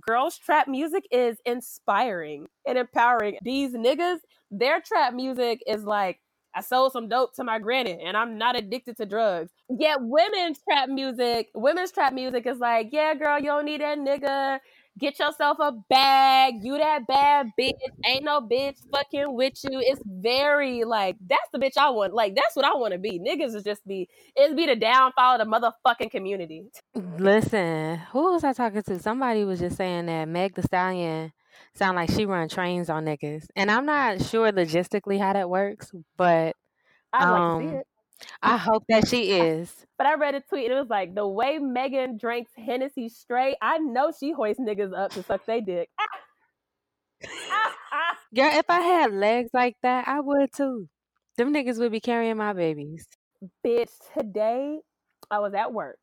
girls trap music is inspiring and empowering. These niggas, their trap music is like, I sold some dope to my granny and I'm not addicted to drugs. Yet women's trap music, women's trap music is like, yeah, girl, you don't need that nigga. Get yourself a bag. You that bad bitch. Ain't no bitch fucking with you. It's very like that's the bitch I want. Like that's what I want to be. Niggas is just be it's be the downfall of the motherfucking community. Listen, who was I talking to? Somebody was just saying that Meg Thee Stallion sound like she run trains on niggas, and I'm not sure logistically how that works, but I'd um, like to see it. I hope that she is. But I read a tweet and it was like the way Megan drinks Hennessy straight, I know she hoists niggas up to suck they dick. Girl, if I had legs like that, I would too. Them niggas would be carrying my babies. Bitch, today I was at work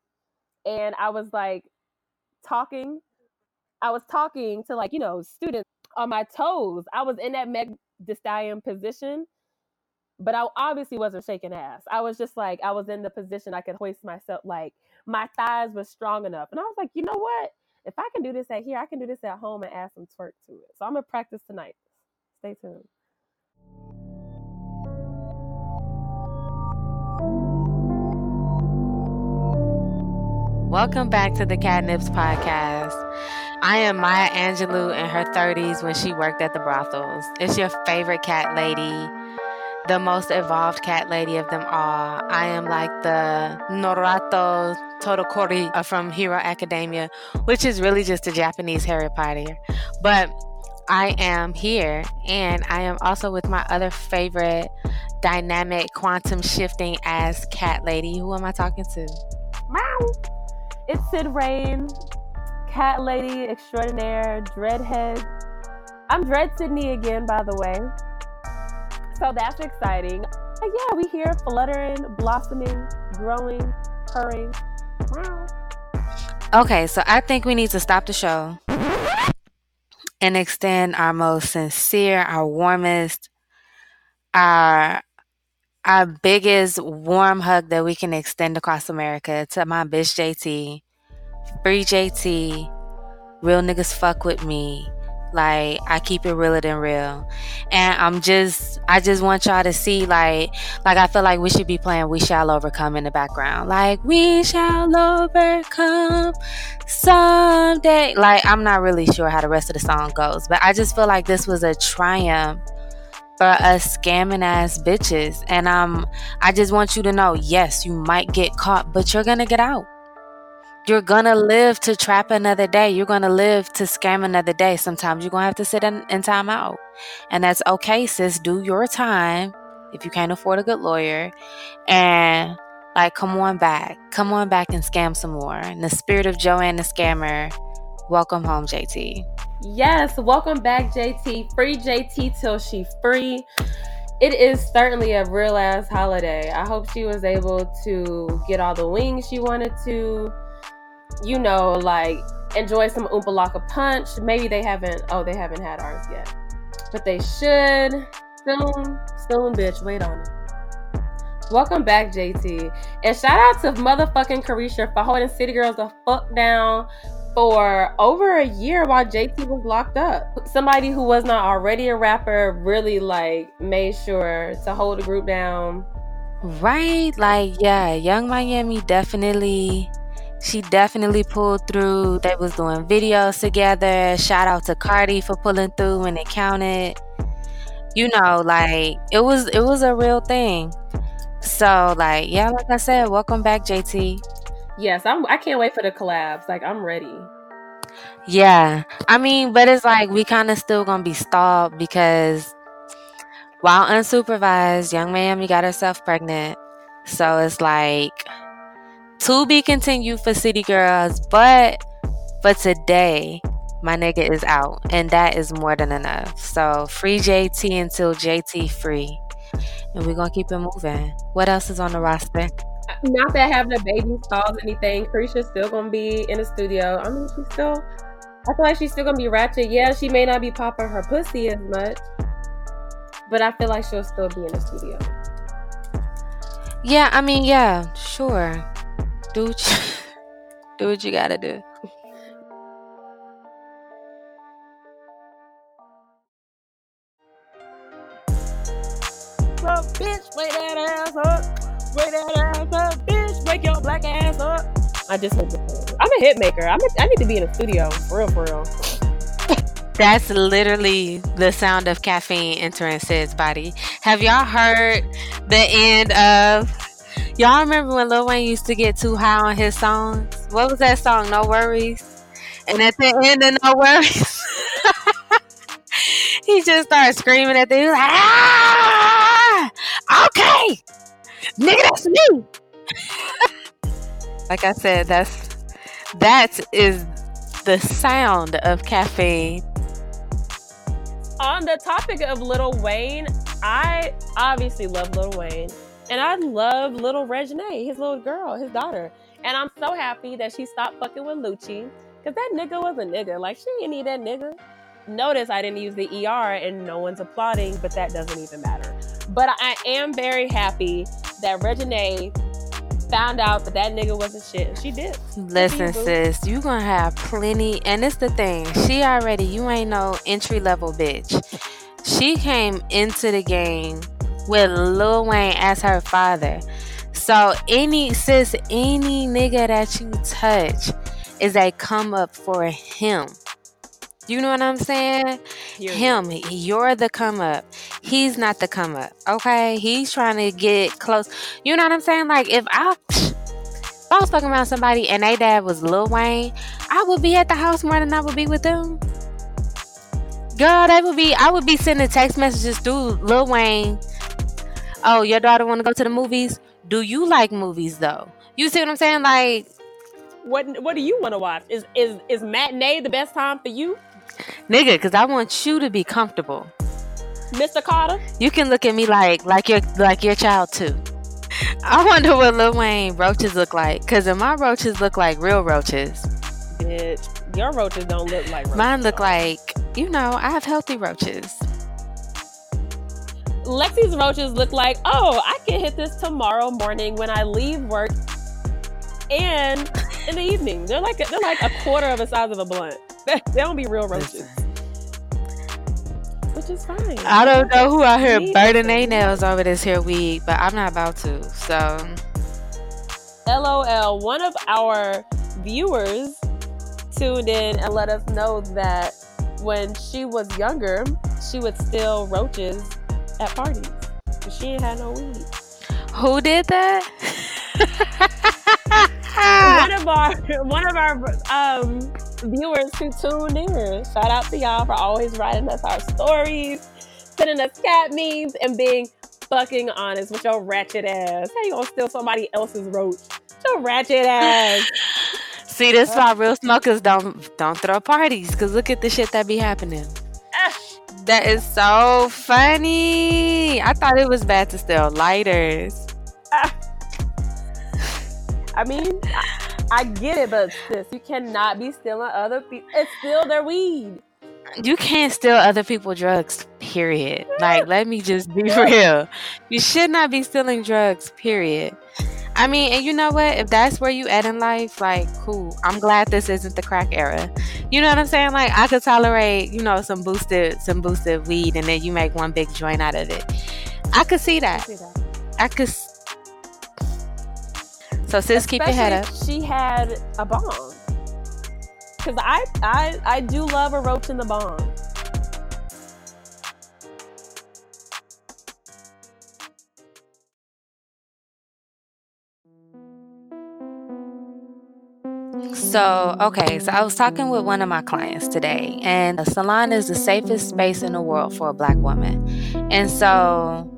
and I was like talking. I was talking to like, you know, students on my toes. I was in that Meg position but I obviously wasn't shaking ass. I was just like, I was in the position I could hoist myself, like my thighs were strong enough. And I was like, you know what? If I can do this at here, I can do this at home and add some twerk to it. So I'm gonna practice tonight. Stay tuned. Welcome back to the CatNipz podcast. I am Maya Angelou in her 30s when she worked at the brothels. It's your favorite cat lady the most evolved cat lady of them all. I am like the Norato Todoroki from Hero Academia, which is really just a Japanese Harry Potter. But I am here and I am also with my other favorite dynamic quantum shifting ass cat lady. Who am I talking to? Meow. It's Cyd Rain, cat lady extraordinaire, dreadhead. I'm Dread Sydney again, by the way so that's exciting. But yeah, we here fluttering, blossoming, growing, purring. Okay, so I think we need to stop the show and extend our most sincere, our warmest, our our biggest warm hug that we can extend across America to my bitch JT. Free JT. Real niggas fuck with me. Like I keep it realer than real. And I'm just I just want y'all to see like like I feel like we should be playing We Shall Overcome in the background. Like we shall overcome someday. Like I'm not really sure how the rest of the song goes, but I just feel like this was a triumph for us scamming ass bitches. And um I just want you to know, yes, you might get caught, but you're gonna get out. You're gonna live to trap another day. You're gonna live to scam another day. Sometimes you're gonna have to sit in, in time out. And that's okay, sis. Do your time if you can't afford a good lawyer. And like, come on back. Come on back and scam some more. In the spirit of Joanne the Scammer, welcome home, JT. Yes, welcome back, JT. Free JT till she free. It is certainly a real ass holiday. I hope she was able to get all the wings she wanted to you know, like enjoy some Oompa Laka Punch. Maybe they haven't, oh, they haven't had ours yet. But they should. Soon, soon, bitch. Wait on it. Welcome back, JT. And shout out to motherfucking Caresha for holding City Girls the fuck down for over a year while JT was locked up. Somebody who was not already a rapper really like made sure to hold the group down. Right? Like, yeah, Yung Miami definitely she definitely pulled through. They was doing videos together. Shout out to Cardi for pulling through when it counted. You know, like it was it was a real thing. So like yeah, like I said, welcome back, JT. Yes, I'm I can't wait for the collabs. Like I'm ready. Yeah. I mean, but it's like we kind of still gonna be stalled because while unsupervised, Yung Miami got herself pregnant. So it's like to be continued for City Girls, but for today, my nigga is out, and that is more than enough. So free JT until JT free, and we're gonna keep it moving. What else is on the roster? Not that having a baby solves anything. Caresha's still gonna be in the studio. I mean, she's still. I feel like she's still gonna be ratchet. Yeah, she may not be popping her pussy as much, but I feel like she'll still be in the studio. Yeah, I mean, yeah, sure. Do what you, do what you gotta do. up, bitch, wake that ass up. Wake that ass up, bitch, wake your black ass up. I just. I'm a hit maker. I'm a, I need to be in a studio, for real, for real. That's literally the sound of caffeine entering Cyd's body. Have y'all heard the end of? Y'all remember when Lil Wayne used to get too high on his songs? What was that song? No worries. And at the end of No Worries, he just started screaming at the. He was like, ah, okay, nigga, that's me. like I said, that's that is the sound of caffeine. On the topic of Lil Wayne, I obviously love Lil Wayne. And I love little Reginae, his little girl, his daughter. And I'm so happy that she stopped fucking with Lucci. Cause that nigga was a nigga. Like she didn't need that nigga. Notice I didn't use the ER and no one's applauding, but that doesn't even matter. But I am very happy that Reginae found out that that nigga wasn't shit. She did. Listen, sis, you gonna have plenty, and it's the thing. She already, you ain't no entry level bitch. She came into the game with Lil Wayne as her father. So any sis, any nigga that you touch is a come up for him. You know what I'm saying? Him, you're the come up. He's not the come up. Okay? He's trying to get close. You know what I'm saying? Like if I if I was fucking around somebody and their dad was Lil Wayne, I would be at the house more than I would be with them. Girl, they would be I would be sending text messages through Lil Wayne. Oh, your daughter wanna go to the movies? Do you like movies though? You see what I'm saying? Like What what do you want to watch? Is is is matinee the best time for you, nigga, cause I want you to be comfortable. Mr. Carter? You can look at me like like your like your child too. I wonder what Lil Wayne roaches look like. Cause if my roaches look like real roaches. Bitch, your roaches don't look like roaches. Mine look like, you know, I have healthy roaches. Lexi's roaches look like, oh, I can hit this tomorrow morning when I leave work and in the evening. They're like they're like a quarter of the size of a blunt. They don't be real roaches. Which is fine. I don't know who out here burning their nails over this here weed, but I'm not about to. So LOL. One of our viewers tuned in and let us know that when she was younger, she would steal roaches at parties. But she ain't had no weed. who did that? one of our one of our um, viewers who tuned in. Shout out to y'all for always writing us our stories, sending us cat memes, and being fucking honest with your ratchet ass. How you gonna steal somebody else's roach? Your ratchet ass. See, this is why real smokers don't don't throw parties. Cause look at the shit that be happening. That is so funny. I thought it was bad to steal lighters. I mean, I, I get it, but sis, you cannot be stealing other people. It's still their weed. You can't steal other people's drugs, period. Like, let me just be real. You should not be stealing drugs, period. I mean, and you know what? If that's where you at in life, like, cool. I'm glad this isn't the crack era. You know what I'm saying? Like, I could tolerate, you know, some boosted, some boosted weed, and then you make one big joint out of it. I could see that. I could. So, sis, keep your head up. She had a bomb. Cause I I I do love a roach in the bomb. So, okay, so I was talking with one of my clients today, and a salon is the safest space in the world for a black woman. And so,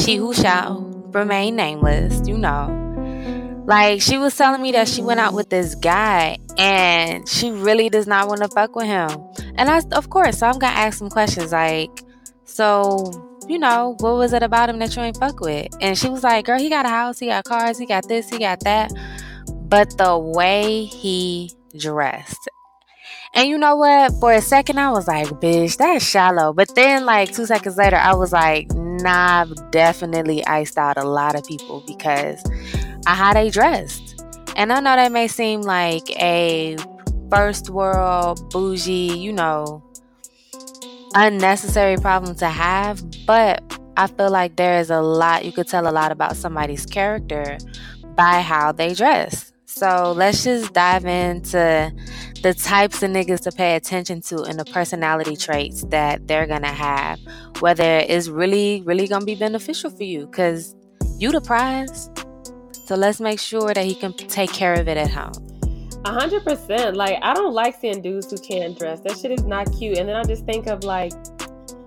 she who shall remain nameless, you know, like she was telling me that she went out with this guy and she really does not want to fuck with him. And I of course, so I'm gonna ask some questions like, so, you know, what was it about him that you ain't fuck with? And she was like, Girl, he got a house, he got cars, he got this, he got that. But the way he dressed. And you know what? For a second, I was like, bitch, that's shallow. But then, like, two seconds later, I was like, nah, I've definitely iced out a lot of people because of how they dressed. And I know that may seem like a first world, bougie, you know, unnecessary problem to have, but I feel like there is a lot, you could tell a lot about somebody's character by how they dress. So let's just dive into the types of niggas to pay attention to and the personality traits that they're gonna have, whether it's really, really gonna be beneficial for you, because you the prize. So let's make sure that he can take care of it at home. A hundred percent. Like I don't like seeing dudes who can't dress. That shit is not cute. And then I just think of like,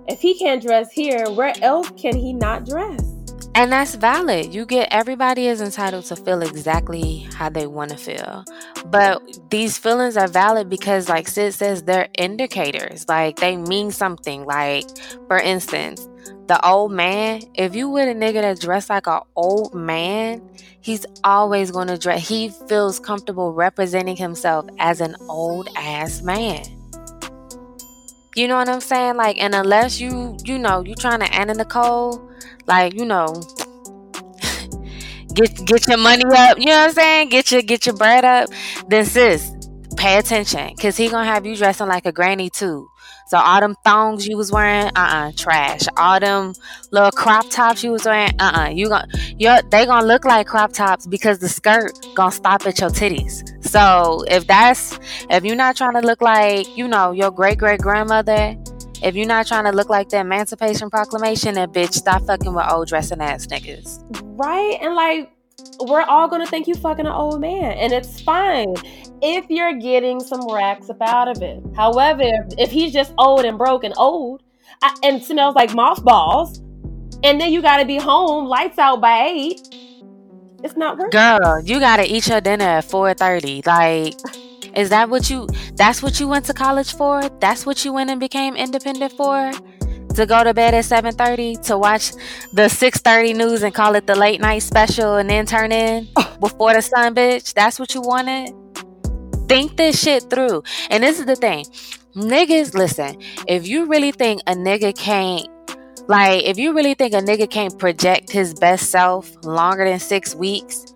if he can't dress here, where else can he not dress? And that's valid. You get everybody is entitled to feel exactly how they want to feel. But these feelings are valid because, like Cyd says, they're indicators. Like they mean something. Like, for instance, the old man, if you with a nigga that dress like an old man, he's always going to dress. He feels comfortable representing himself as an old ass man. You know what I'm saying? Like, and unless you, you know, you trying to Anna Nicole, like, you know, get get your money up. You know what I'm saying? Get your get your bread up. Then sis, pay attention, cause he gonna have you dressing like a granny too. So all them thongs you was wearing, uh-uh, trash. All them little crop tops you was wearing, uh-uh. You gonna you they gonna look like crop tops because the skirt gonna stop at your titties. So if that's if you're not trying to look like, you know, your great great grandmother, if you're not trying to look like the Emancipation Proclamation, then bitch, stop fucking with old dressing ass niggas. Right? And like we're all gonna think you fucking an old man, and it's fine if you're getting some racks up out of it. However, if he's just old and broke and old and smells like mothballs, and then you gotta be home, lights out by eight, it's not worth. Girl, you gotta eat your dinner at four thirty. Like. Is that what you that's what you went to college for? That's what you went and became independent for? to go to bed at 7:30 to watch the 6:30 news and call it the late night special and then turn in before the sun bitch that's what you wanted think this shit through and this is the thing niggas listen if you really think a nigga can't like if you really think a nigga can't project his best self longer than 6 weeks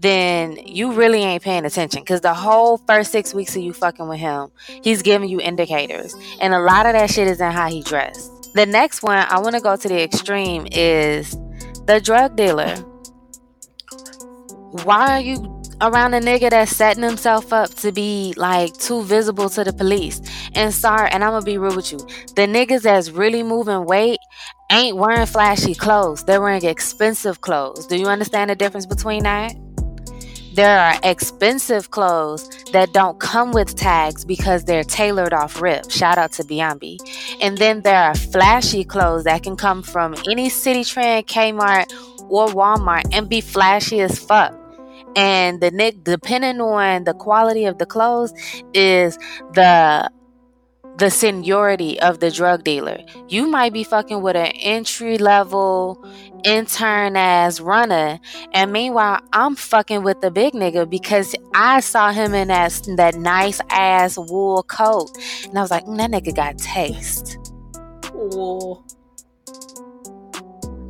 then you really ain't paying attention because the whole first six weeks of you fucking with him, he's giving you indicators. And a lot of that shit is in how he dressed. The next one, I want to go to the extreme, is the drug dealer. Why are you around a nigga that's setting himself up to be like too visible to the police? And sorry, and I'm gonna be real with you. The niggas that's really moving weight ain't wearing flashy clothes. They're wearing expensive clothes. Do you understand the difference between that? There are expensive clothes that don't come with tags because they're tailored off rip. Shout out to Biambi. And then there are flashy clothes that can come from any Citi Trend, Kmart, or Walmart and be flashy as fuck. And the nick depending on the quality of the clothes is the the seniority of the drug dealer. You might be fucking with an entry level intern ass runner, and meanwhile, I'm fucking with the big nigga because I saw him in that that nice ass wool coat, and I was like, mm, that nigga got taste. Wool.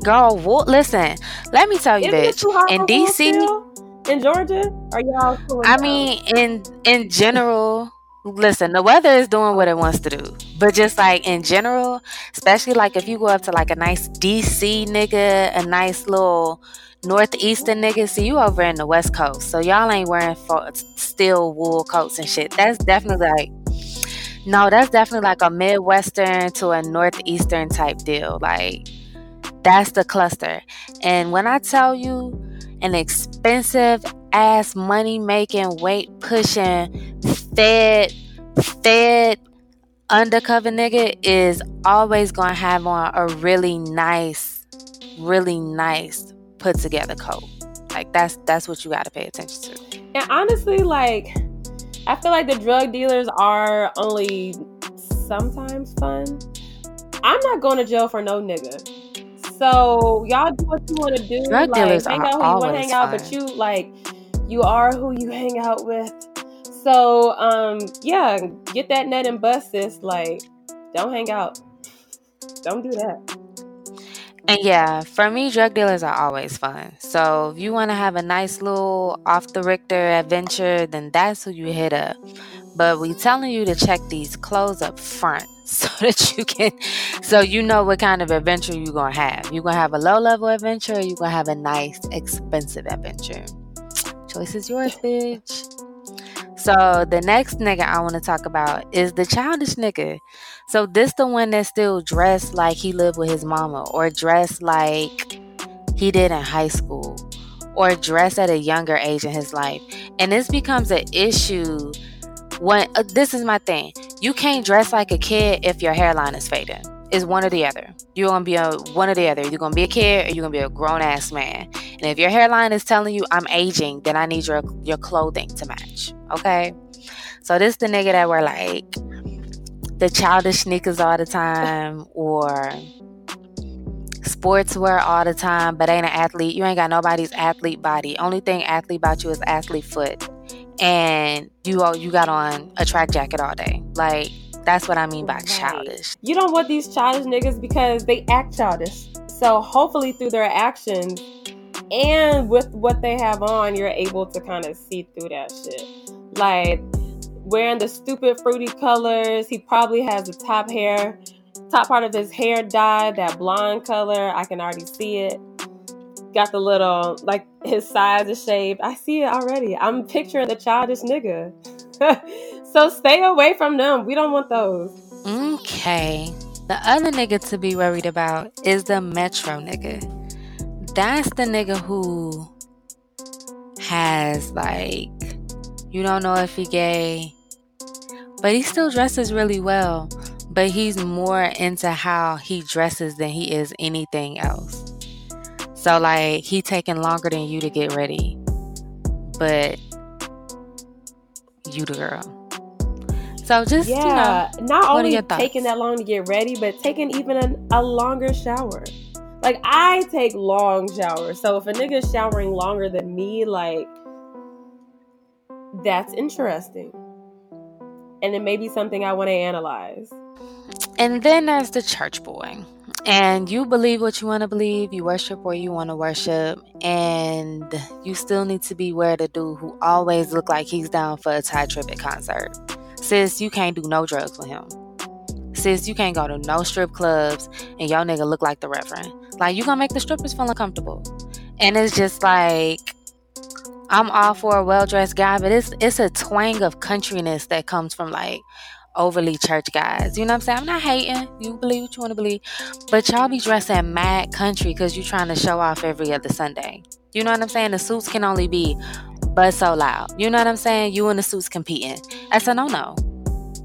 Girl, wool. Listen, let me tell you, Isn't bitch. In DC, in Georgia, are y'all? I mean, in in general listen, the weather is doing what it wants to do. But just like in general, especially like if you go up to like a nice DC nigga, a nice little northeastern nigga, see you over in the west coast. So y'all ain't wearing steel wool coats and shit. That's definitely like no, that's definitely like a midwestern to a northeastern type deal. Like that's the cluster. And when I tell you an expensive ass money making, weight pushing, fed, fed undercover nigga is always gonna have on a really nice, really nice put together coat. Like that's that's what you gotta pay attention to. And honestly, like I feel like the drug dealers are only sometimes fun. I'm not going to jail for no nigga. So y'all do what you want to do. Drug like, dealers hang are out who you want to hang out, fun. but you like you are who you hang out with. So um yeah, get that net and bust this. Like, don't hang out. Don't do that. And yeah, for me, drug dealers are always fun. So if you want to have a nice little off the Richter adventure, then that's who you hit up. But we telling you to check these clothes up front so that you can, so you know what kind of adventure you're gonna have. You're gonna have a low level adventure, or you're gonna have a nice expensive adventure. Choice is yours, bitch. So the next nigga I want to talk about is the childish nigga. So this the one that still dressed like he lived with his mama, or dressed like he did in high school, or dressed at a younger age in his life. And this becomes an issue when uh, this is my thing. You can't dress like a kid if your hairline is fading. It's one or the other. You're gonna be a one or the other. You're gonna be a kid or you're gonna be a grown ass man. And if your hairline is telling you I'm aging, then I need your your clothing to match. Okay. So this the nigga that wear like the childish sneakers all the time or sportswear all the time, but ain't an athlete. You ain't got nobody's athlete body. Only thing athlete about you is athlete foot. And you all you got on a track jacket all day. Like that's what I mean by Right. childish. You don't want these childish niggas because they act childish. So hopefully through their actions and with what they have on, you're able to kind of see through that shit. Like wearing the stupid fruity colors. He probably has the top hair, top part of his hair dyed that blonde color. I can already see it. Got the little like his sides is shaved. I see it already. I'm picturing the childish nigga. so stay away from them. We don't want those. Okay. The other nigga to be worried about is the metro nigga. That's the nigga who has like you don't know if he gay, but he still dresses really well. But he's more into how he dresses than he is anything else. So like he taking longer than you to get ready, but you the girl. So just you know, yeah, not only taking that long to get ready, but taking even a, a longer shower. Like I take long showers, so if a nigga is showering longer than me, like that's interesting, and it may be something I want to analyze. And then there's the church boy. And you believe what you want to believe, you worship where you want to worship, and you still need to be where the dude who always look like he's down for a Tye Tribbett concert. Sis, you can't do no drugs with him. Sis, you can't go to no strip clubs and your nigga look like the reverend. Like you gonna make the strippers feel uncomfortable. And it's just like I'm all for a well dressed guy, but it's it's a twang of countryness that comes from like overly church guys. You know what I'm saying? I'm not hating. You believe what you want to believe. But y'all be dressing mad country because you trying to show off every other Sunday. You know what I'm saying? The suits can only be but so loud. You know what I'm saying? You and the suits competing. That's a no no.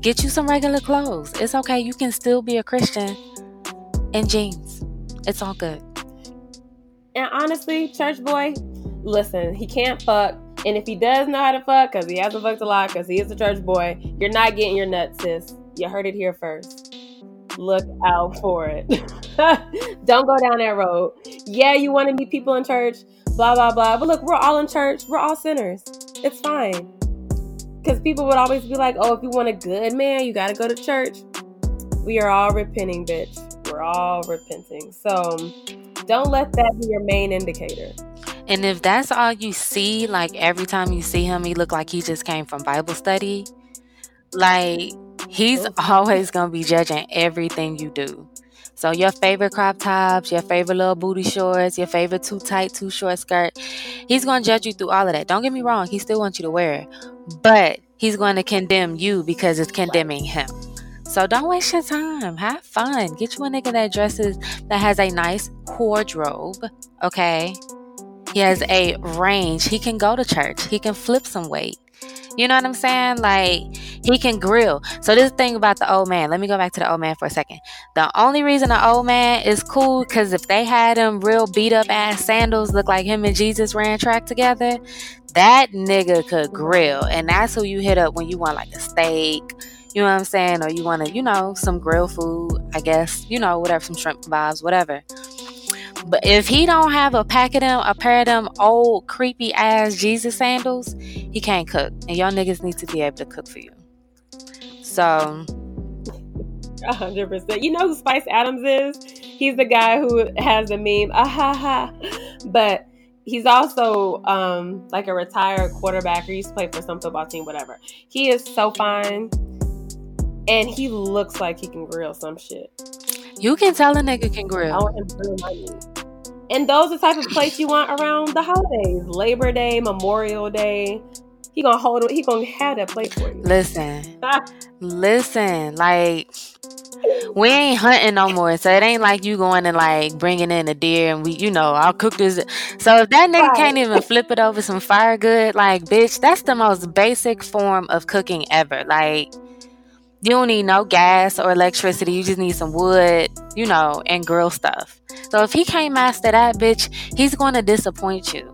Get you some regular clothes. It's okay. You can still be a Christian in jeans. It's all good. And honestly, church boy, listen, he can't fuck. And if he does know how to fuck, because he hasn't fucked a lot, because he is a church boy, you're not getting your nuts, sis. You heard it here first. Look out for it. Don't go down that road. Yeah, you want to meet people in church, blah, blah, blah. But look, we're all in church. We're all sinners. It's fine. Because people would always be like, oh, if you want a good man, you got to go to church. We are all repenting, bitch. We're all repenting. So don't let that be your main indicator. And if that's all you see, like every time you see him, he look like he just came from Bible study. Like he's always gonna be judging everything you do. So your favorite crop tops, your favorite little booty shorts, your favorite too tight, too short skirt, he's gonna judge you through all of that. Don't get me wrong, he still wants you to wear it, but he's going to condemn you because it's condemning him. So don't waste your time. Have fun. Get you a nigga that dresses that has a nice wardrobe. Okay. He has a range. He can go to church. He can flip some weight. You know what I'm saying? Like he can grill. So this thing about the old man. Let me go back to the old man for a second. The only reason the old man is cool because if they had him real beat up ass sandals, look like him and Jesus ran track together, that nigga could grill, and that's who you hit up when you want like a steak. You know what I'm saying? Or you want to, you know, some grill food, I guess, you know, whatever, some shrimp vibes, whatever. But if he don't have a pack of them, a pair of them old creepy ass Jesus sandals, he can't cook. And y'all niggas need to be able to cook for you. So, hundred percent. You know who Spice Adams is? He's the guy who has the meme, ah ha ha. But he's also um, like a retired quarterback or used to play for some football team, whatever. He is so fine, and he looks like he can grill some shit. You can tell a nigga can grill. I want him to grill my meat. And those are the type of place you want around the holidays, Labor Day, Memorial Day. He gonna hold it. He gonna have that plate for you. Listen, ah. listen, like we ain't hunting no more, so it ain't like you going and like bringing in a deer and we, you know, I'll cook this. So if that nigga right. can't even flip it over some fire good, like bitch, that's the most basic form of cooking ever. Like you don't need no gas or electricity. You just need some wood, you know, and grill stuff. So if he can't master that, bitch, he's going to disappoint you.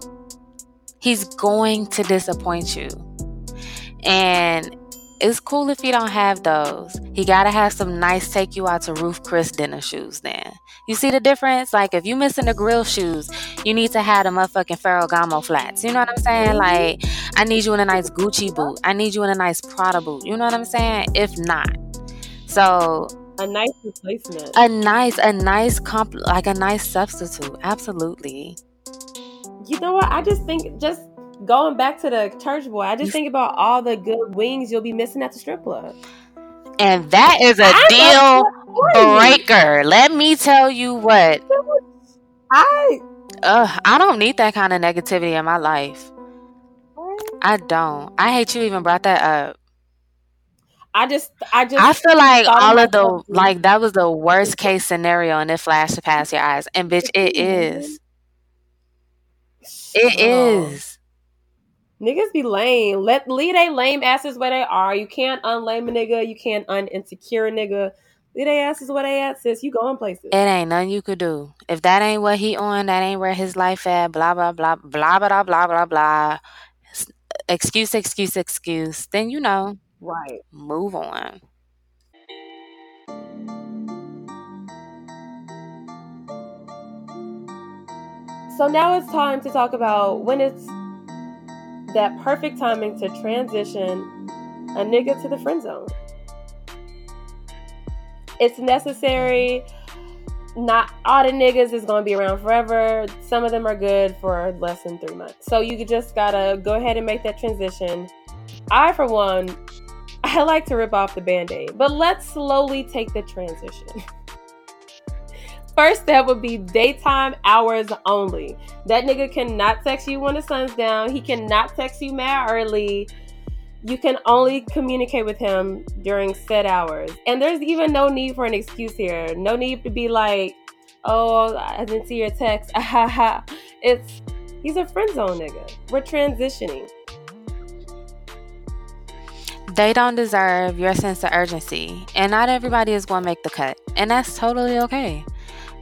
He's going to disappoint you. And it's cool if you don't have those. He gotta have some nice take you out to Ruth Chris dinner shoes then. You see the difference? Like if you missing the grill shoes, you need to have the motherfucking Ferragamo flats. You know what I'm saying? Like I need you in a nice Gucci boot. I need you in a nice Prada boot. You know what I'm saying? If not. So a nice replacement. A nice, a nice comp like a nice substitute. Absolutely. You know what? I just think just going back to the church boy, I just think about all the good wings you'll be missing at the strip club. And that is a I deal breaker. Let me tell you what. I uh, I don't need that kind of negativity in my life. I don't. I hate you even brought that up. I just, I just, I feel like all of the, like that was the worst case scenario, and it flashed past your eyes. And bitch, it is. It is. Niggas be lame. Let leave they lame asses where they are. You can't unlame a nigga. You can't uninsecure a nigga. Leave they asses where they at, sis. You going places. It ain't nothing you could do. If that ain't what he on, that ain't where his life at. Blah blah blah blah blah blah blah blah. Excuse, excuse, excuse. Then you know. Right. Move on. So now it's time to talk about when it's that perfect timing to transition a nigga to the friend zone. It's necessary. Not all the niggas is gonna be around forever. Some of them are good for less than three months. So you just gotta go ahead and make that transition. I, for one, I like to rip off the band aid, but let's slowly take the transition. First step would be daytime hours only. That nigga cannot text you when the sun's down. He cannot text you mad early. You can only communicate with him during set hours. And there's even no need for an excuse here. No need to be like, oh, I didn't see your text. it's he's a friend zone nigga. We're transitioning. They don't deserve your sense of urgency. And not everybody is going to make the cut. And that's totally okay.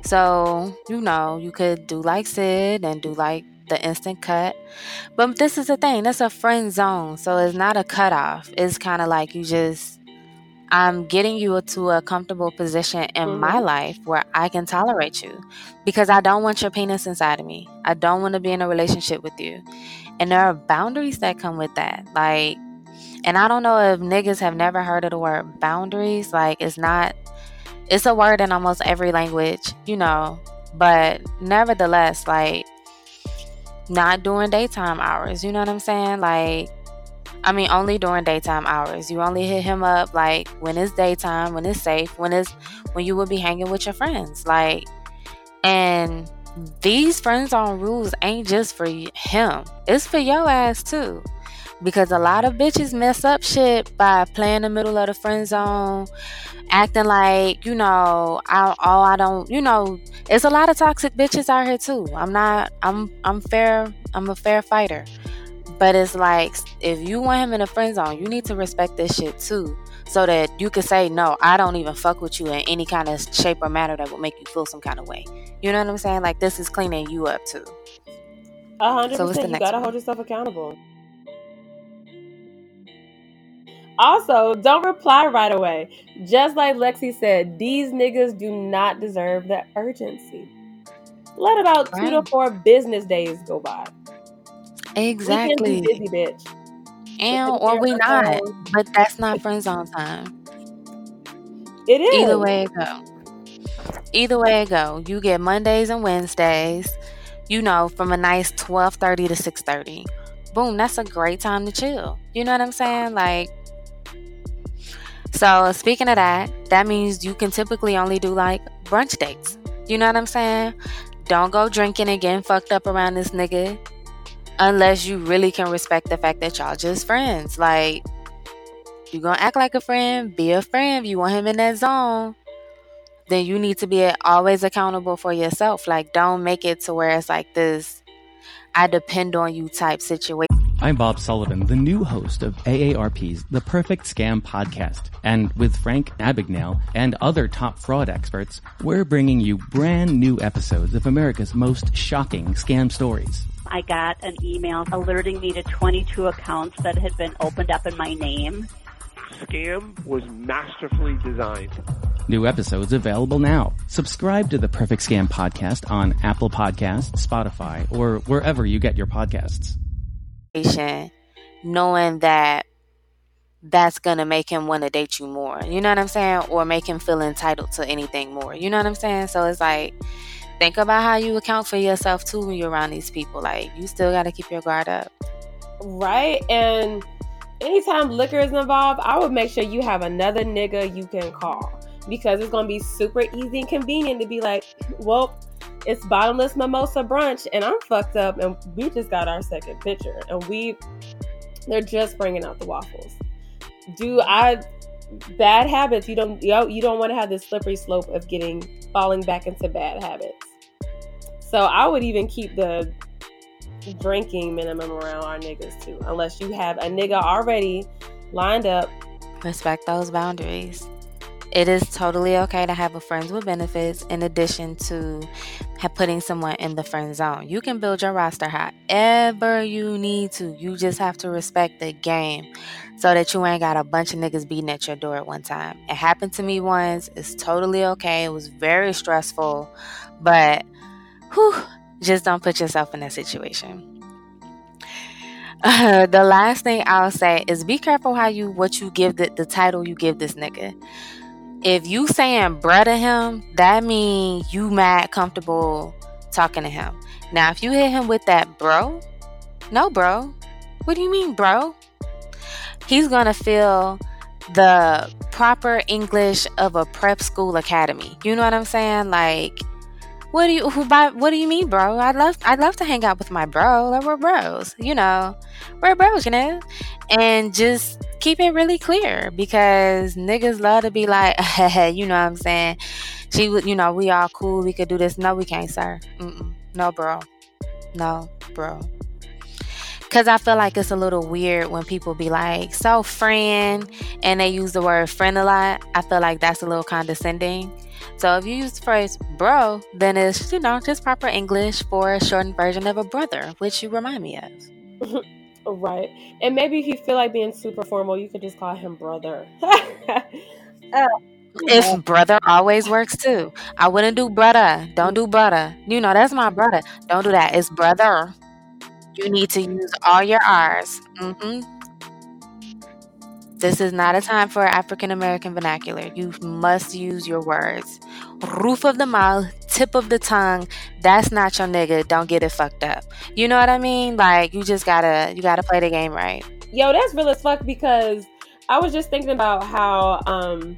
So, you know, you could do like Cyd and do like the instant cut. But this is the thing, that's a friend zone. So it's not a cutoff. It's kind of like you just, I'm getting you to a comfortable position in mm-hmm. my life where I can tolerate you because I don't want your penis inside of me. I don't want to be in a relationship with you. And there are boundaries that come with that. Like, and I don't know if niggas have never heard of the word boundaries. Like, it's not it's a word in almost every language, you know, but nevertheless, like not during daytime hours, you know what I'm saying? Like, I mean, only during daytime hours. You only hit him up like when it's daytime, when it's safe, when it's when you would be hanging with your friends. Like, and these friends on rules ain't just for him, it's for your ass too. Because a lot of bitches mess up shit by playing the middle of the friend zone, acting like you know, I oh I don't, you know, it's a lot of toxic bitches out here too. I'm not, I'm I'm fair, I'm a fair fighter, but it's like if you want him in a friend zone, you need to respect this shit too. So that you can say, no, I don't even fuck with you in any kind of shape or manner that would make you feel some kind of way. You know what I'm saying? Like this is cleaning you up too. A hundred percent. You gotta one? hold yourself accountable. Also, don't reply right away. Just like Lexi said, these niggas do not deserve the urgency. Let about right. two to four business days go by. Exactly. busy, bitch. And or we not, but that's not friends on time. It is. Either way it go. Either way it go. You get Mondays and Wednesdays. You know, from a nice twelve thirty to six thirty. Boom, that's a great time to chill. You know what I'm saying? Like so, speaking of that, that means you can typically only do like brunch dates. You know what I'm saying? Don't go drinking and getting fucked up around this nigga unless you really can respect the fact that y'all just friends. Like, you gonna act like a friend, be a friend. If you want him in that zone, then you need to be always accountable for yourself. Like, don't make it to where it's like this I depend on you type situation. I'm Bob Sullivan, the new host of AARP's The Perfect Scam podcast. And with Frank Abagnale and other top fraud experts, we're bringing you brand new episodes of America's most shocking scam stories. I got an email alerting me to 22 accounts that had been opened up in my name. Scam was masterfully designed. New episodes available now. Subscribe to the Perfect Scam podcast on Apple Podcasts, Spotify, or wherever you get your podcasts knowing that that's gonna make him want to date you more. You know what I'm saying? Or make him feel entitled to anything more. You know what I'm saying? So it's like think about how you account for yourself too when you're around these people. Like you still gotta keep your guard up. Right. And anytime liquor is involved, I would make sure you have another nigga you can call. Because it's gonna be super easy and convenient to be like, well, it's bottomless mimosa brunch and I'm fucked up and we just got our second picture and we they're just bringing out the waffles. Do I bad habits? You don't, you don't want to have this slippery slope of getting falling back into bad habits. So I would even keep the drinking minimum around our niggas too, unless you have a nigga already lined up. Respect those boundaries. It is totally okay to have a friends with benefits in addition to putting someone in the friend zone. You can build your roster however you need to. You just have to respect the game so that you ain't got a bunch of niggas beating at your door at one time. It happened to me once. It's totally okay. It was very stressful, but whew, just don't put yourself in that situation. Uh, the last thing I'll say is be careful how you what you give the, the title you give this nigga if you saying bruh to him, that means you mad comfortable talking to him. Now, if you hit him with that bro, no, bro. What do you mean, bro? He's gonna feel the proper English of a prep school academy. You know what I'm saying? Like, what do you who by what do you mean, bro? I'd love I'd love to hang out with my bro. Like we're bros, you know. We're bros, you know? And just keep it really clear because niggas love to be like, you know what I'm saying? She would, you know, we all cool. We could do this. No, we can't, sir. Mm-mm. No, bro. No, bro. Because I feel like it's a little weird when people be like, so friend, and they use the word friend a lot. I feel like that's a little condescending. So if you use the phrase bro, then it's, you know, just proper English for a shortened version of a brother, which you remind me of. Right. And maybe if you feel like being super formal, you could just call him brother. uh, if brother always works too. I wouldn't do brother. Don't do brother. You know, that's my brother. Don't do that. It's brother. You need to use all your R's. Mm-hmm. This is not a time for African American vernacular. You must use your words. Roof of the mouth, tip of the tongue. That's not your nigga. Don't get it fucked up. You know what I mean? Like you just gotta you gotta play the game right. Yo, that's real as fuck because I was just thinking about how um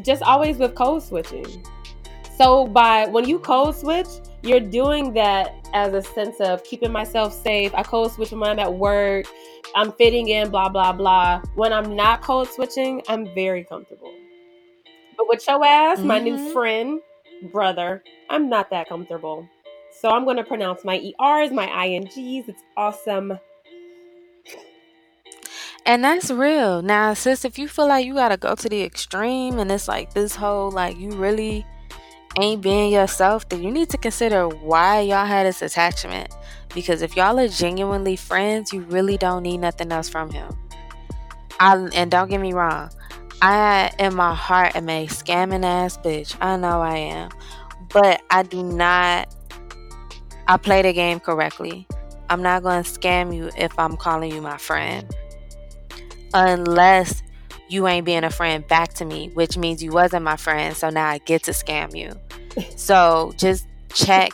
just always with code switching. So by when you code switch, you're doing that as a sense of keeping myself safe. I code switch when I'm at work I'm fitting in, blah, blah, blah. When I'm not code switching, I'm very comfortable. But with your ass, my new Mhm. friend, brother, I'm not that comfortable. So I'm going to pronounce my ERs, my INGs. It's awesome. And that's real. Now, sis, if you feel like you gotta go to the extreme and it's like this whole like you really ain't being yourself, then you need to consider why y'all had this attachment. Because if y'all are genuinely friends, you really don't need nothing else from him. I and don't get me wrong, I in my heart am a scamming ass bitch. I know I am. But I do not I play the game correctly. I'm not gonna scam you if I'm calling you my friend unless you ain't being a friend back to me, which means you wasn't my friend. So now I get to scam you. So just check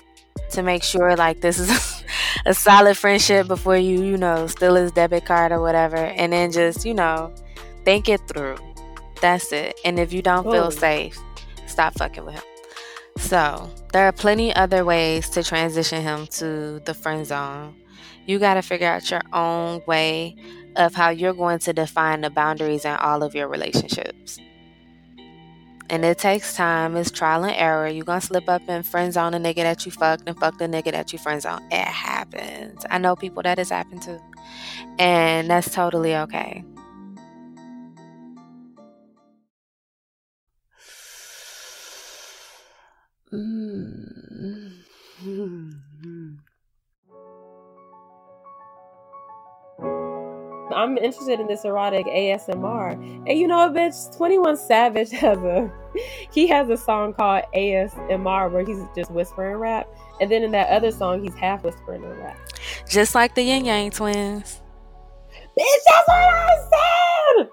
to make sure like this is a solid friendship before you, you know, steal his debit card or whatever. And then just, you know, think it through. That's it. And if you don't feel Oh. safe, stop fucking with him. So there are plenty other ways to transition him to the friend zone. You got to figure out your own way of how you're going to define the boundaries in all of your relationships. And it takes time, it's trial and error. You're gonna slip up and friend zone a nigga that you fucked and fuck the nigga that you friend zone. It happens. I know people that has happened to. And that's totally okay. Mm-hmm. I'm interested in this erotic ASMR. And you know what, bitch? 21 Savage has a he has a song called ASMR where he's just whispering rap. And then in that other song, he's half whispering and rap. Just like the Ying Yang twins. Bitch, that's what I said!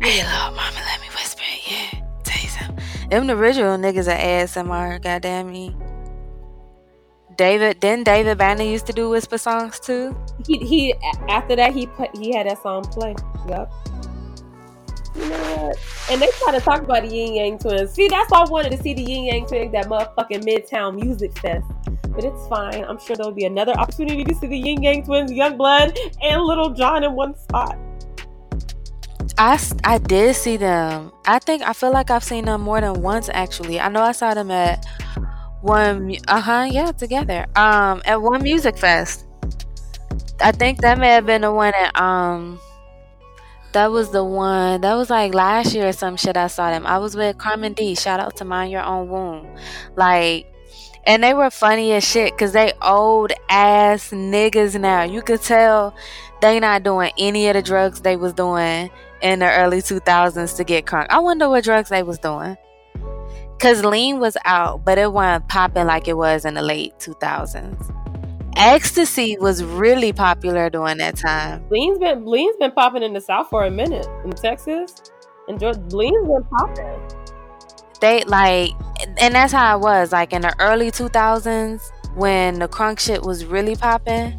Hey, little mama, let me whisper your ear. Tell you something. Them the original niggas are ASMR, goddamn me. David, didn't David Banner used to do whisper songs too? He he after that he put he had that song play. Yep. And they try to talk about the Ying Yang Twins. See, that's why I wanted to see the Ying Yang Twins, at that motherfucking Midtown Music Fest. But it's fine. I'm sure there'll be another opportunity to see the Ying Yang Twins, Young Blood, and Lil Jon in one spot. I, I did see them. I think I feel like I've seen them more than once actually. I know I saw them at one uh huh yeah together um at one music fest. I think that may have been the one at um that was the one that was like last year or some shit I saw them. I was with Carmen D. Shout out to Mind Your Own Womb. Like and they were funny as shit because they old ass niggas now. You could tell they not doing any of the drugs they was doing in the early 2000s to get crunk. I wonder what drugs they was doing. Cause lean was out, but it wasn't popping like it was in the late 2000s. Ecstasy was really popular during that time. Lean's been Lean's been popping in the South for a minute in Texas, and Georgia, Lean's been popping. They like, and that's how it was. Like in the early 2000s, when the crunk shit was really popping,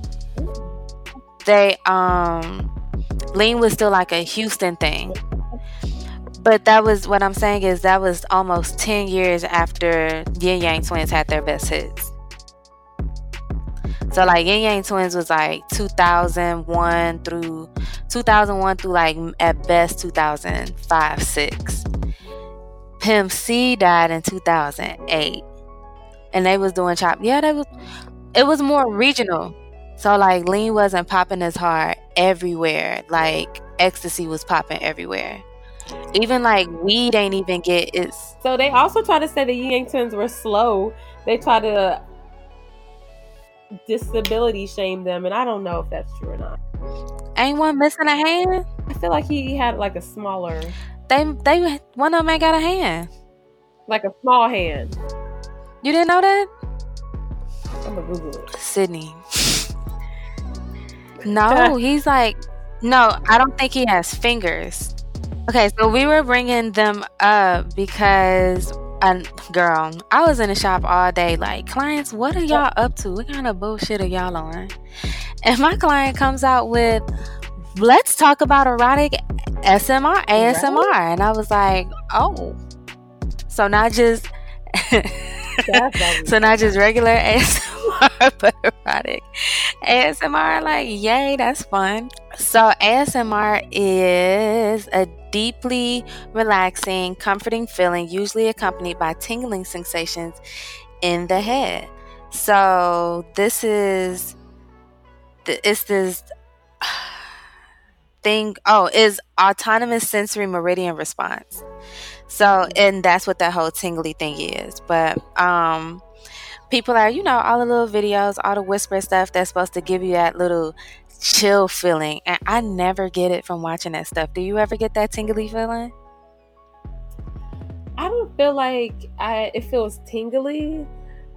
they um, lean was still like a Houston thing. But that was what I'm saying is that was almost 10 years after Ying Yang Twins had their best hits. So like Ying Yang Twins was like 2001 through 2001 through like at best 2005 6. Pimp C died in 2008. And they was doing chop. Yeah, they was it was more regional. So like lean wasn't popping as hard everywhere. Like ecstasy was popping everywhere. Even like weed ain't even get its So they also try to say the Yang Twins were slow. They try to disability shame them, and I don't know if that's true or not. ain't one missing a hand. I feel like he had like a smaller, They they one of them ain't got a hand. like a small hand. You didn't know that? I'm gonna Google it. Sydney. no, he's like, no, I don't think he has fingers. Okay, so we were bringing them up because, uh, girl, I was in the shop all day. Like, clients, what are y'all up to? What kind of bullshit are y'all on? And my client comes out with, let's talk about erotic SMR, ASMR. And I was like, oh. So not just. So not just regular ASMR, but erotic ASMR. Like, yay, that's fun. So, ASMR is a deeply relaxing, comforting feeling, usually accompanied by tingling sensations in the head. So, this is it's this thing. Oh, is autonomous sensory meridian response. So, and that's what that whole tingly thing is. But um, people are, you know, all the little videos, all the whisper stuff that's supposed to give you that little chill feeling. And I never get it from watching that stuff. Do you ever get that tingly feeling? I don't feel like I it feels tingly.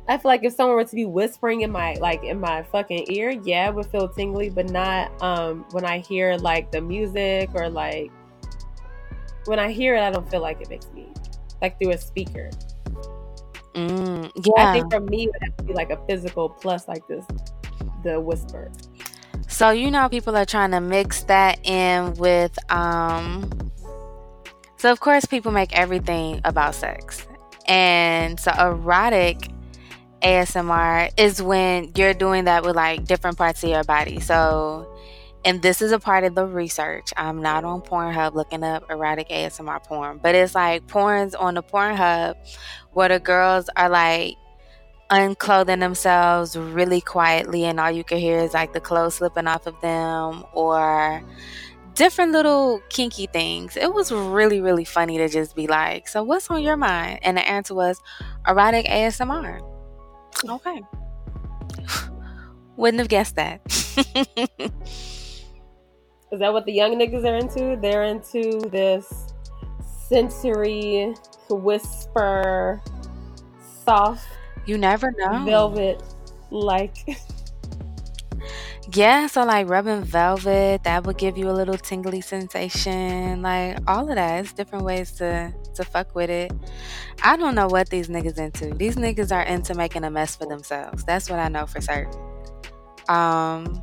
I feel like if someone were to be whispering in my like in my fucking ear, yeah, it would feel tingly, but not um when I hear like the music or like when I hear it, I don't feel like it makes me like through a speaker. Mm, yeah. I think for me, it would have to be like a physical plus like this, the whisper. So you know, people are trying to mix that in with um. So of course, people make everything about sex, and so erotic ASMR is when you're doing that with like different parts of your body. So and this is a part of the research. I'm not on Pornhub looking up erotic ASMR porn, but it's like porns on the Pornhub where the girls are like unclothing themselves really quietly, and all you can hear is like the clothes slipping off of them or different little kinky things. It was really, really funny to just be like, So, what's on your mind? And the answer was erotic ASMR. Okay. Wouldn't have guessed that. Is that what the young niggas are into? They're into this sensory whisper, soft. You never know. Velvet like. yeah, so like rubbing velvet, that would give you a little tingly sensation. Like all of that. It's different ways to to fuck with it. I don't know what these niggas into. These niggas are into making a mess for themselves. That's what I know for certain. Um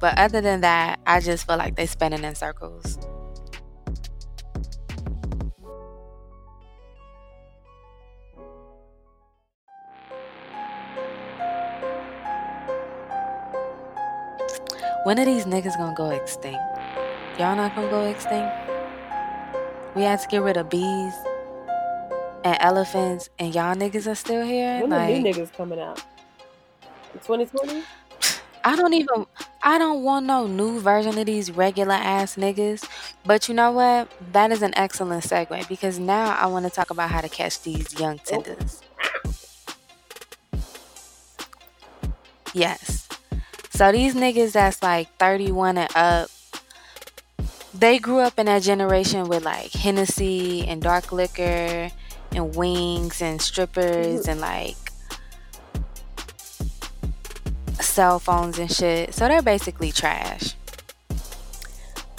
but other than that, I just feel like they're spinning in circles. When are these niggas gonna go extinct? Y'all not gonna go extinct? We had to get rid of bees and elephants, and y'all niggas are still here. When like, the new niggas coming out? 2020? I don't even I don't want no new version of these regular ass niggas. But you know what? That is an excellent segue because now I want to talk about how to catch these young oh. tenders. Yes. So these niggas that's like 31 and up, they grew up in that generation with like Hennessy and dark liquor and wings and strippers mm. and like cell phones and shit. So they're basically trash.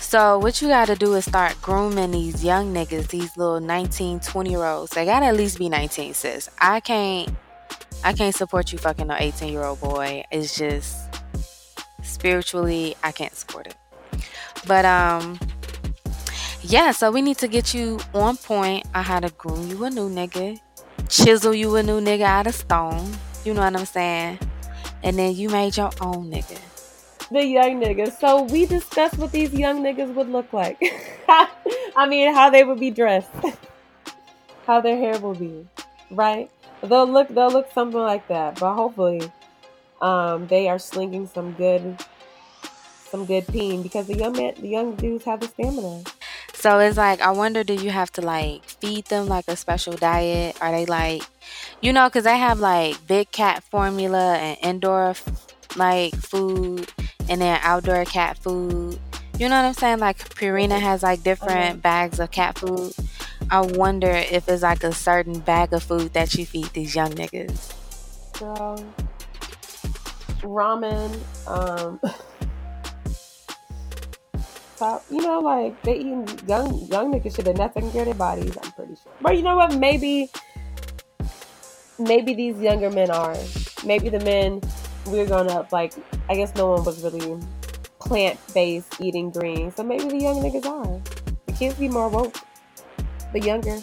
So what you gotta do is start grooming these young niggas, these little 19, 20 year olds. They gotta at least be 19, sis. I can't I can't support you fucking no 18 year old boy. It's just spiritually I can't support it. But um yeah, so we need to get you on point on how to groom you a new nigga, chisel you a new nigga out of stone. You know what I'm saying? And then you made your own nigga. The young niggas. So we discussed what these young niggas would look like. I mean, how they would be dressed, how their hair will be, right? They'll look, they'll look something like that. But hopefully, um, they are slinging some good, some good peen because the young man, the young dudes have the stamina. So it's like, I wonder, do you have to like feed them like a special diet? Are they like, you know, because they have like big cat formula and indoor like food and then outdoor cat food. You know what I'm saying? Like Purina has like different uh-huh. bags of cat food. I wonder if it's like a certain bag of food that you feed these young niggas. Girl, ramen, um, You know, like they eating young young niggas should have nothing care their bodies. I'm pretty sure. But you know what? Maybe maybe these younger men are. Maybe the men we're growing up like I guess no one was really plant based eating green. So maybe the young niggas are. The kids be more woke. The younger.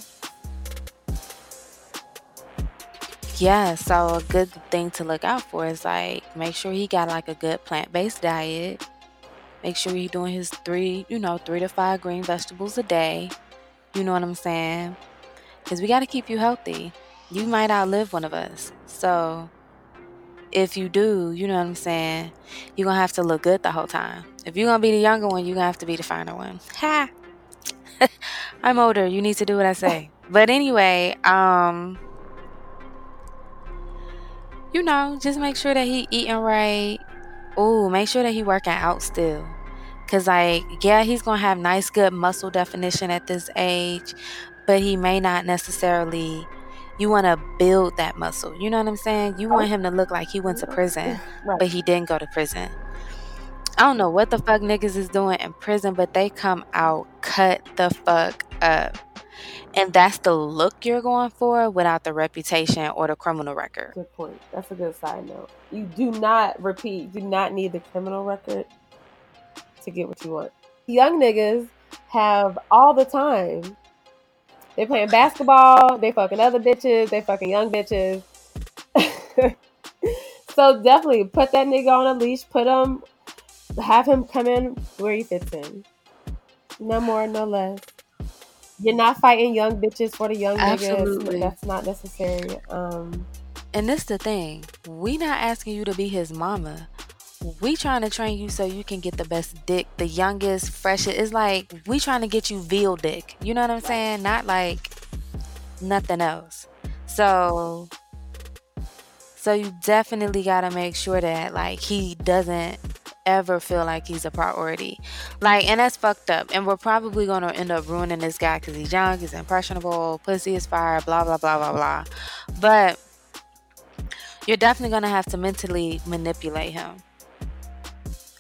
Yeah, so a good thing to look out for is like make sure he got like a good plant based diet Make sure he doing his three, you know, three to five green vegetables a day. You know what I'm saying? Because we got to keep you healthy. You might outlive one of us. So if you do, you know what I'm saying, you're going to have to look good the whole time. If you're going to be the younger one, you're going to have to be the finer one. Ha! I'm older. You need to do what I say. But anyway, um, you know, just make sure that he eating right. Oh, make sure that he working out still. Cause like, yeah, he's gonna have nice, good muscle definition at this age, but he may not necessarily. You want to build that muscle. You know what I'm saying? You want oh. him to look like he went to prison, Right. but he didn't go to prison. I don't know what the fuck niggas is doing in prison, but they come out cut the fuck up. And that's the look you're going for without the reputation or the criminal record. Good point. That's a good side note. You do not repeat. Do not need the criminal record to get what you want. Young niggas have all the time. They playing basketball. They fucking other bitches. They fucking young bitches. so definitely put that nigga on a leash. Put him. Have him come in where he fits in. No more, no less. You're not fighting young bitches for the young Absolutely. niggas. That's not necessary. Um, And this the thing. We not asking you to be his mama. We trying to train you so you can get the best dick, the youngest, freshest. It's like we trying to get you veal dick. You know what I'm saying? Not like nothing else. So so you definitely got to make sure that like he doesn't ever feel like he's a priority. Like and that's fucked up. And we're probably to end up ruining this guy cuz he's young, he's impressionable, pussy is fire, blah blah blah blah blah. But you're definitely gonna have to mentally manipulate him.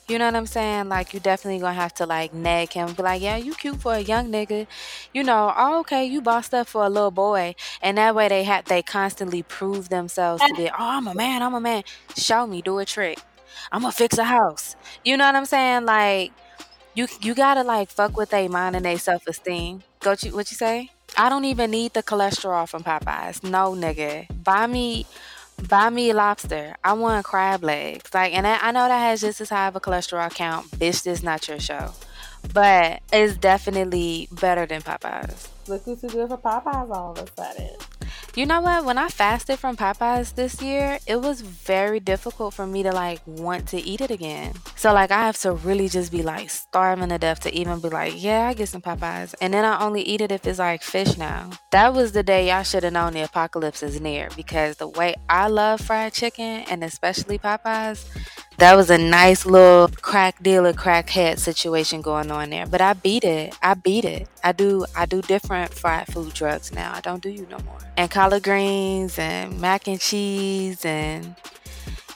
You know what I'm saying? Like you definitely gonna have to like nag him, be like, yeah, you cute for a young nigga. You know, oh, okay, you bossed up for a little boy, and that way they have they constantly prove themselves to be, oh, I'm a man, I'm a man. Show me, do a trick. I'm gonna fix a house. You know what I'm saying? Like you you gotta like fuck with their mind and their self esteem. Go you what you say? I don't even need the cholesterol from Popeyes. No nigga. Buy me buy me lobster. I want crab legs. Like and I, I know that has just as high of a cholesterol count. Bitch, this not your show. But it's definitely better than Popeyes. Look who's too good for Popeyes all of a sudden. You know what? When I fasted from Popeyes this year, it was very difficult for me to like want to eat it again. So like I have to really just be like starving to death to even be like, yeah, I get some Popeyes. And then I only eat it if it's like fish now. That was the day y'all should have known the apocalypse is near because the way I love fried chicken and especially Popeyes, that was a nice little crack dealer crackhead situation going on there but i beat it i beat it i do i do different fried food drugs now i don't do you no more and collard greens and mac and cheese and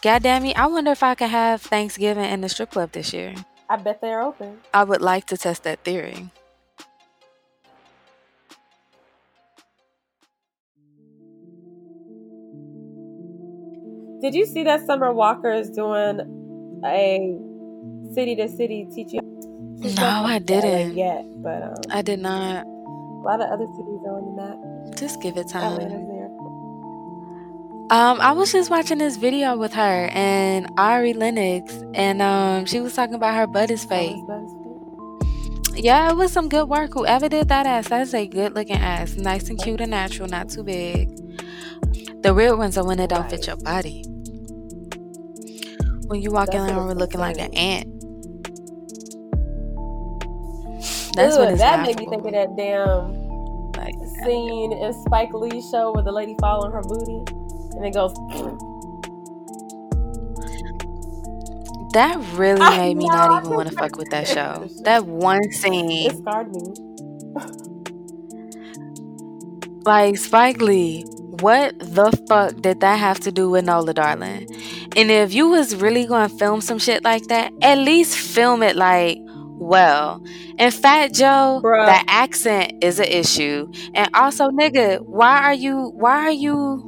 goddamn me i wonder if i could have thanksgiving in the strip club this year I bet they're open. i would like to test that theory Did you see that Summer Walker is doing a city to city teaching? She's No, I didn't. yet, but um, i did not a lot of other cities are on map. just give it time Atlanta's there. Um, I was just watching this video with her and Ari Lennox, and um, she was talking about her butt is fake. Yeah, it was some good work. Whoever did that ass, that's a good looking ass. Nice and cute and natural, not too big. The real ones are when it don't fit your body. When you walk in That's the when room looking like an ant. That's Ugh, it's that made me think of that damn Like, scene in Spike Lee's show where the lady fall on her booty and it goes. that really I made me not even want to fuck with that show. That one scene. It scarred me. Like Spike Lee, what the fuck did that have to do with Nola Darling? And if you was really gonna film some shit like that, at least film it like well. In fact, Joe, Bruh. the accent is an issue. And also, nigga, why are you why are you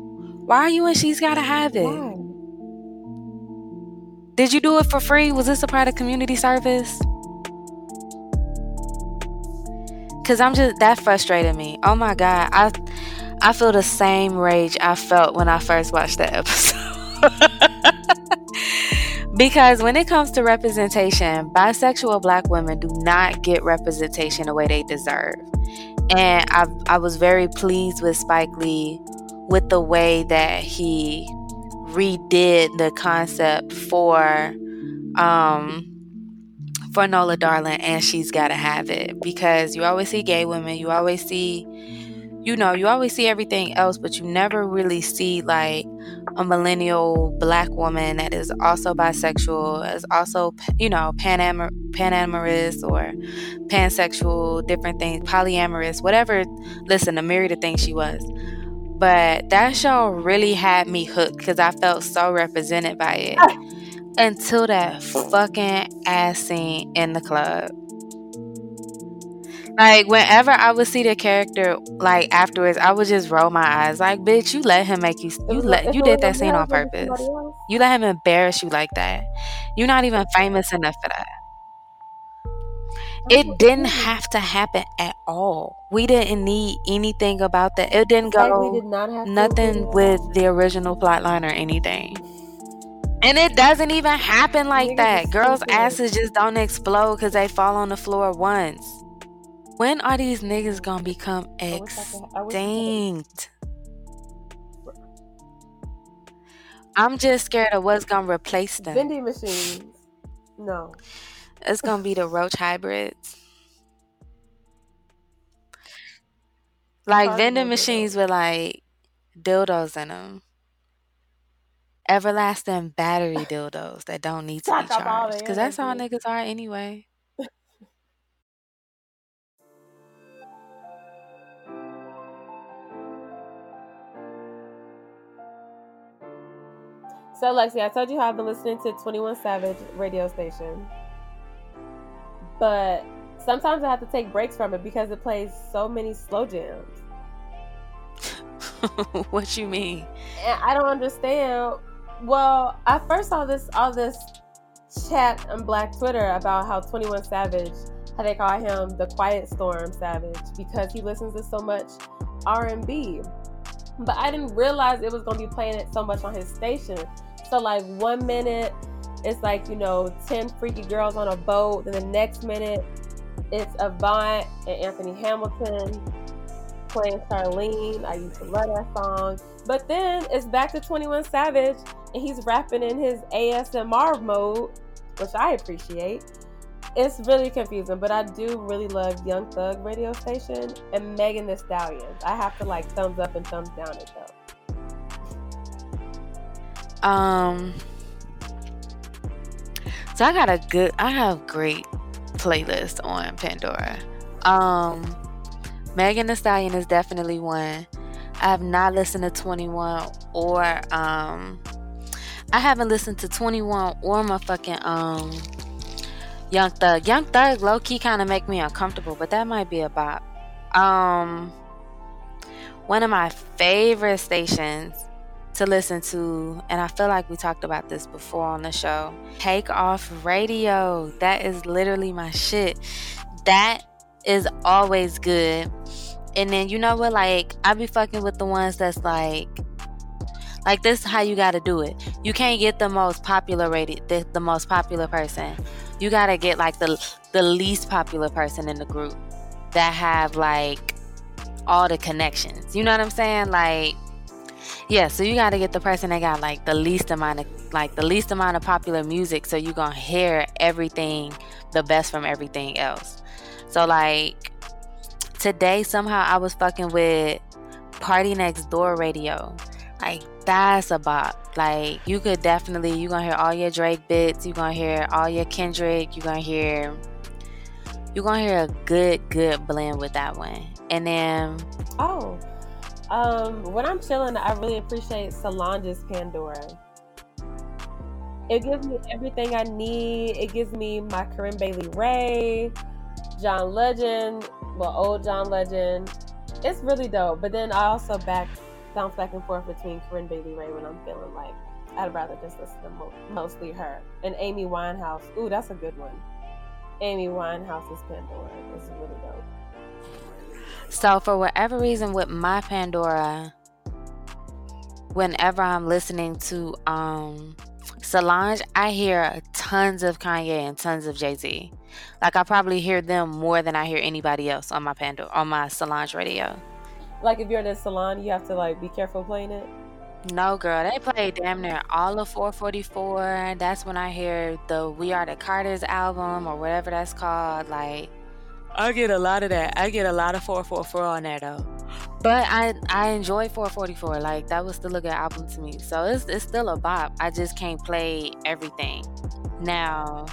why are you and she's gotta have it? Why? Did you do it for free? Was this a part of community service? Cause I'm just that frustrated me. Oh my god, I I feel the same rage I felt when I first watched that episode. because when it comes to representation, bisexual black women do not get representation the way they deserve. And I, I was very pleased with Spike Lee with the way that he redid the concept for um for Nola Darling and she's gotta have it because you always see gay women, you always see you know, you always see everything else, but you never really see like a millennial black woman that is also bisexual, is also, you know, panamor- panamorous or pansexual, different things, polyamorous, whatever. Listen, a myriad of things she was. But that show really had me hooked because I felt so represented by it until that fucking ass scene in the club. Like whenever I would see the character, like afterwards, I would just roll my eyes. Like, bitch, you let him make you. You let you did that scene on purpose. You let him embarrass you like that. You're not even famous enough for that. It didn't have to happen at all. We didn't need anything about that. It didn't go did not nothing with the original plotline or anything. And it doesn't even happen like that. Girls' asses just don't explode because they fall on the floor once. When are these niggas gonna become I wish I could- I wish I could- extinct? I'm just scared of what's gonna replace them. vending machines. No. It's gonna be the roach hybrids. Like vending machines with like dildos in them. Everlasting battery dildos that don't need to be Suck up all the charged. Because that's all niggas are anyway. So, Lexi, I told you how I've been listening to 21 Savage radio station. But sometimes I have to take breaks from it because it plays so many slow jams. what you mean? And I don't understand. Well, I first saw this all this chat on Black Twitter about how 21 Savage, how they call him the Quiet Storm Savage because he listens to so much R&B. But I didn't realize it was to be playing it so much on his station. So like one minute it's like, you know, 10 freaky girls on a boat, then the next minute it's Avant and Anthony Hamilton playing Charlene. I used to love that song. But then it's back to 21 Savage and he's rapping in his ASMR mode, which I appreciate. It's really confusing, but I do really love Young Thug radio station and Megan Thee Stallion. I have to like thumbs up and thumbs down it though. Um So I got a good I have great playlist on Pandora. Um Megan Thee Stallion is definitely one. I have not listened to 21 or um I haven't listened to 21 or my fucking um Young Thug. Young Thug low key kind of make me uncomfortable, but that might be a bop. Um one of my favorite stations to listen to, and I feel like we talked about this before on the show. Takeoff Radio. That is literally my shit. That is always good. And then you know what? Like I be fucking with the ones that's like, like this is how you got to do it. You can't get the most popular rated, the, the most popular person. You gotta get like the the least popular person in the group that have like all the connections. You know what I'm saying? Like yeah, so you gotta get the person that got like the least amount of like the least amount of popular music so you gonna hear everything the best from everything else. So like today somehow I was fucking with PartyNextDoor Radio. Like that's a bop. Like you could definitely you gonna hear all your Drake bits, you gonna hear all your Kendrick, you gonna hear you're gonna hear a good good blend with that one. And then Oh, um, when I'm chilling, I really appreciate Solange's Pandora. It gives me everything I need. It gives me my Corinne Bailey Rae, John Legend, well, old John Legend. It's really dope. But then I also back bounce back and forth between Corinne Bailey Rae when I'm feeling like I'd rather just listen to mo- mostly her and Amy Winehouse. Ooh, that's a good one. Amy Winehouse's Pandora is really dope. So for whatever reason with my Pandora, whenever I'm listening to um Solange, I hear tons of Kanye and tons of Jay Z. Like I probably hear them more than I hear anybody else on my Pandora on my Solange radio. Like if you're in a salon, you have to like be careful playing it. No, girl, they play damn near all of 444. That's when I hear the We Are the Carters album or whatever that's called. Like, I get a lot of that. I get a lot of 444 on that though. But I I enjoy 444. Like that was still a good album to me. So it's it's still a bop. I just can't play everything. Now,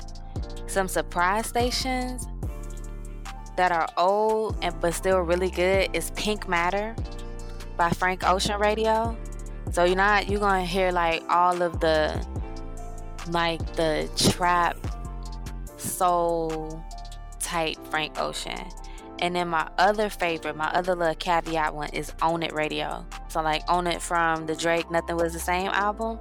some surprise stations that are old and but still really good is Pink Matter by Frank Ocean Radio. So you're not you're gonna hear like all of the like the trap soul type Frank Ocean. And then my other favorite, my other little caveat one is Own It Radio. So like Own It from the Drake Nothing Was the Same album.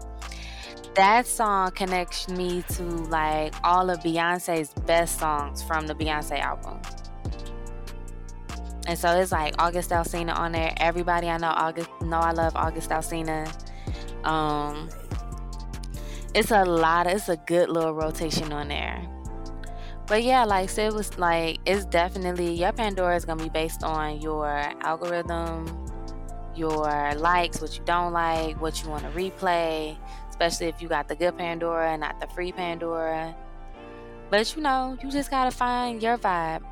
That song connects me to like all of Beyonce's best songs from the Beyonce album. And so it's like August Alsina on there. Everybody I know August know I love August Alsina. Um it's a lot it's a good little rotation on there. But yeah, like Cyd was like, it's definitely your Pandora is gonna be based on your algorithm, your likes, what you don't like, what you want to replay, especially if you got the good Pandora and not the free Pandora. But you know, you just gotta find your vibe.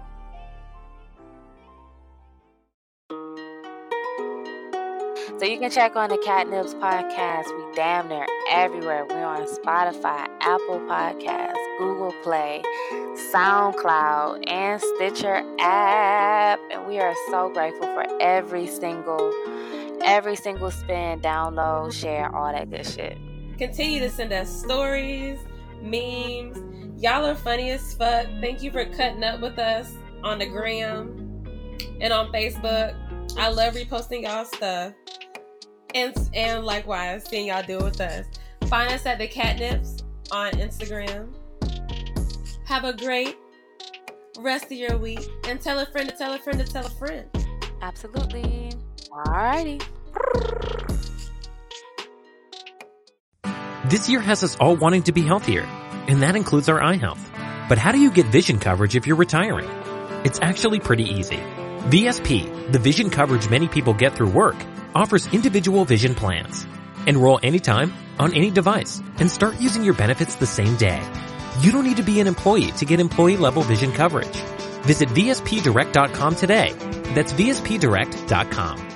So you can check on the CatNipz podcast. We damn near everywhere. We're on Spotify, Apple Podcasts, Google Play, SoundCloud, and Stitcher app. And we are so grateful for every single, every single spin, download, share, all that good shit. Continue to send us stories, memes. Y'all are funny as fuck. Thank you for cutting up with us on the gram and on Facebook. I love reposting y'all stuff. And, and likewise, seeing y'all do it with us. Find us at the CatNipz on Instagram. Have a great rest of your week. And tell a friend to tell a friend to tell a friend. Absolutely. Alrighty. This year has us all wanting to be healthier, and that includes our eye health. But how do you get vision coverage if you're retiring? It's actually pretty easy. VSP, the vision coverage many people get through work, offers individual vision plans. Enroll anytime, on any device, and start using your benefits the same day. You don't need to be an employee to get employee level vision coverage. Visit VSPDirect.com today. That's VSPDirect.com.